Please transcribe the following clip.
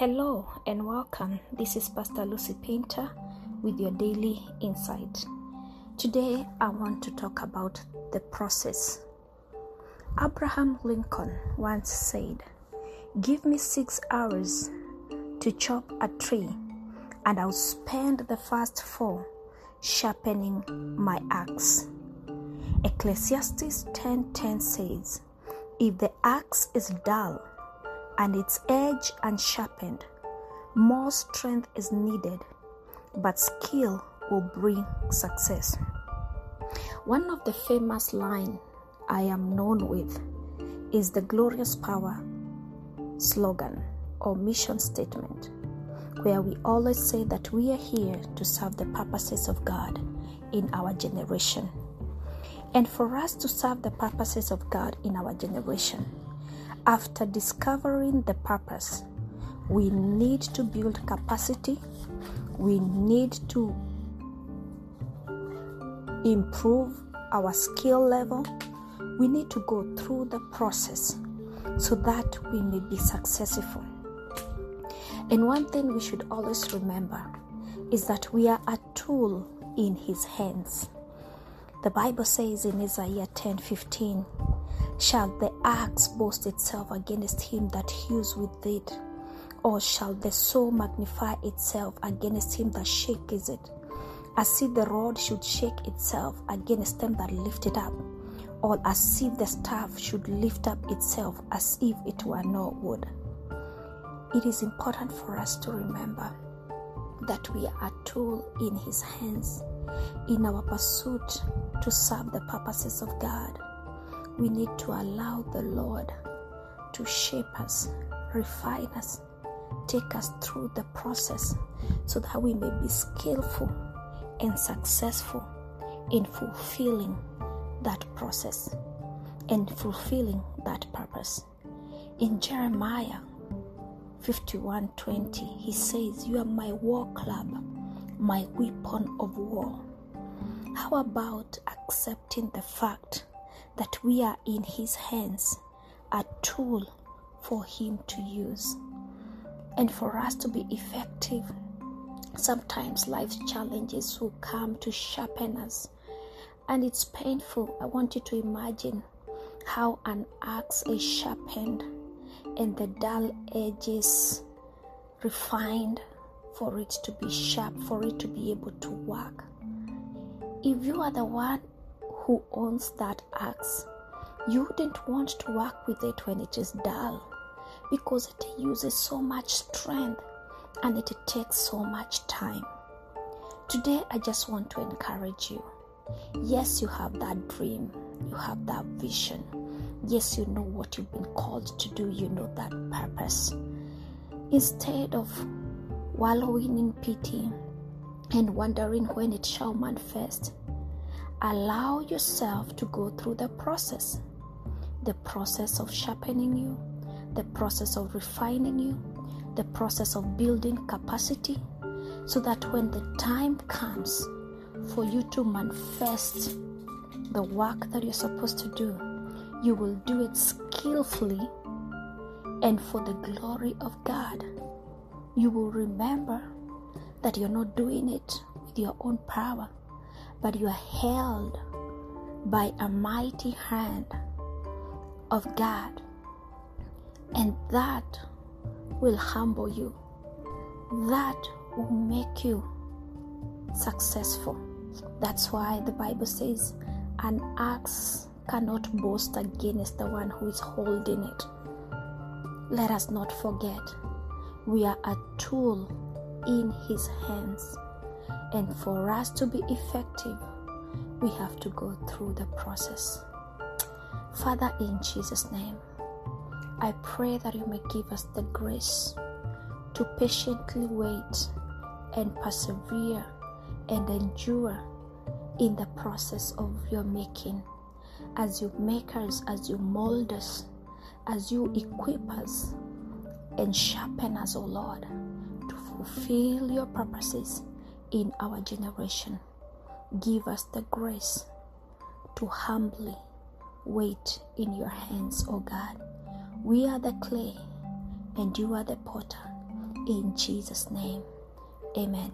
Hello and welcome. This is Pastor Lucy Painter with your daily insight. Today I want to talk about the process. Abraham Lincoln once said, Give me six hours to chop a tree, and I'll spend the first four sharpening my axe. Ecclesiastes 10:10 says, If the axe is dull, and its edge unsharpened. More strength is needed, but skill will bring success. One of the famous lines I am known with is the glorious power slogan or mission statement, where we always say that we are here to serve the purposes of God in our generation. And for us to serve the purposes of God in our generation, after discovering the purpose, we need to build capacity, we need to improve our skill level, we need to go through the process so that we may be successful. And one thing we should always remember is that we are a tool in His hands. The Bible says in Isaiah 10 15, Shall the axe boast itself against him that hews with it? Or shall the saw magnify itself against him that shakes it? As if the rod should shake itself against them that lift it up, or as if the staff should lift up itself as if it were no wood. It is important for us to remember that we are a tool in His hands in our pursuit to serve the purposes of God we need to allow the Lord to shape us, refine us, take us through the process so that we may be skillful and successful in fulfilling that process and fulfilling that purpose. In Jeremiah 51:20, he says, "You are my war club, my weapon of war." How about accepting the fact that we are in His hands, a tool for Him to use. And for us to be effective, sometimes life's challenges will come to sharpen us. And it's painful. I want you to imagine how an axe is sharpened and the dull edges refined for it to be sharp, for it to be able to work. If you are the one who owns that axe, you wouldn't want to work with it when it is dull because it uses so much strength and it takes so much time. Today, I just want to encourage you. Yes, you have that dream, you have that vision. Yes, you know what you've been called to do, you know that purpose. Instead of wallowing in pity and wondering when it shall manifest, allow yourself to go through the process the process of sharpening you, the process of refining you, the process of building capacity, so that when the time comes for you to manifest the work that you're supposed to do, you will do it skillfully and for the glory of God. You will remember that you're not doing it with your own power but you are held by a mighty hand of God, and that will humble you, that will make you successful. That's why the Bible says, an axe cannot boast against the one who is holding it. Let us not forget, we are a tool in his hands. And for us to be effective, we have to go through the process. Father, in Jesus' name, I pray that you may give us the grace to patiently wait and persevere and endure in the process of your making. As you make us, as you mold us, as you equip us and sharpen us, O oh Lord, to fulfill your purposes in our generation. Give us the grace to humbly wait in your hands, O God. We are the clay and you are the potter. In Jesus' name, amen.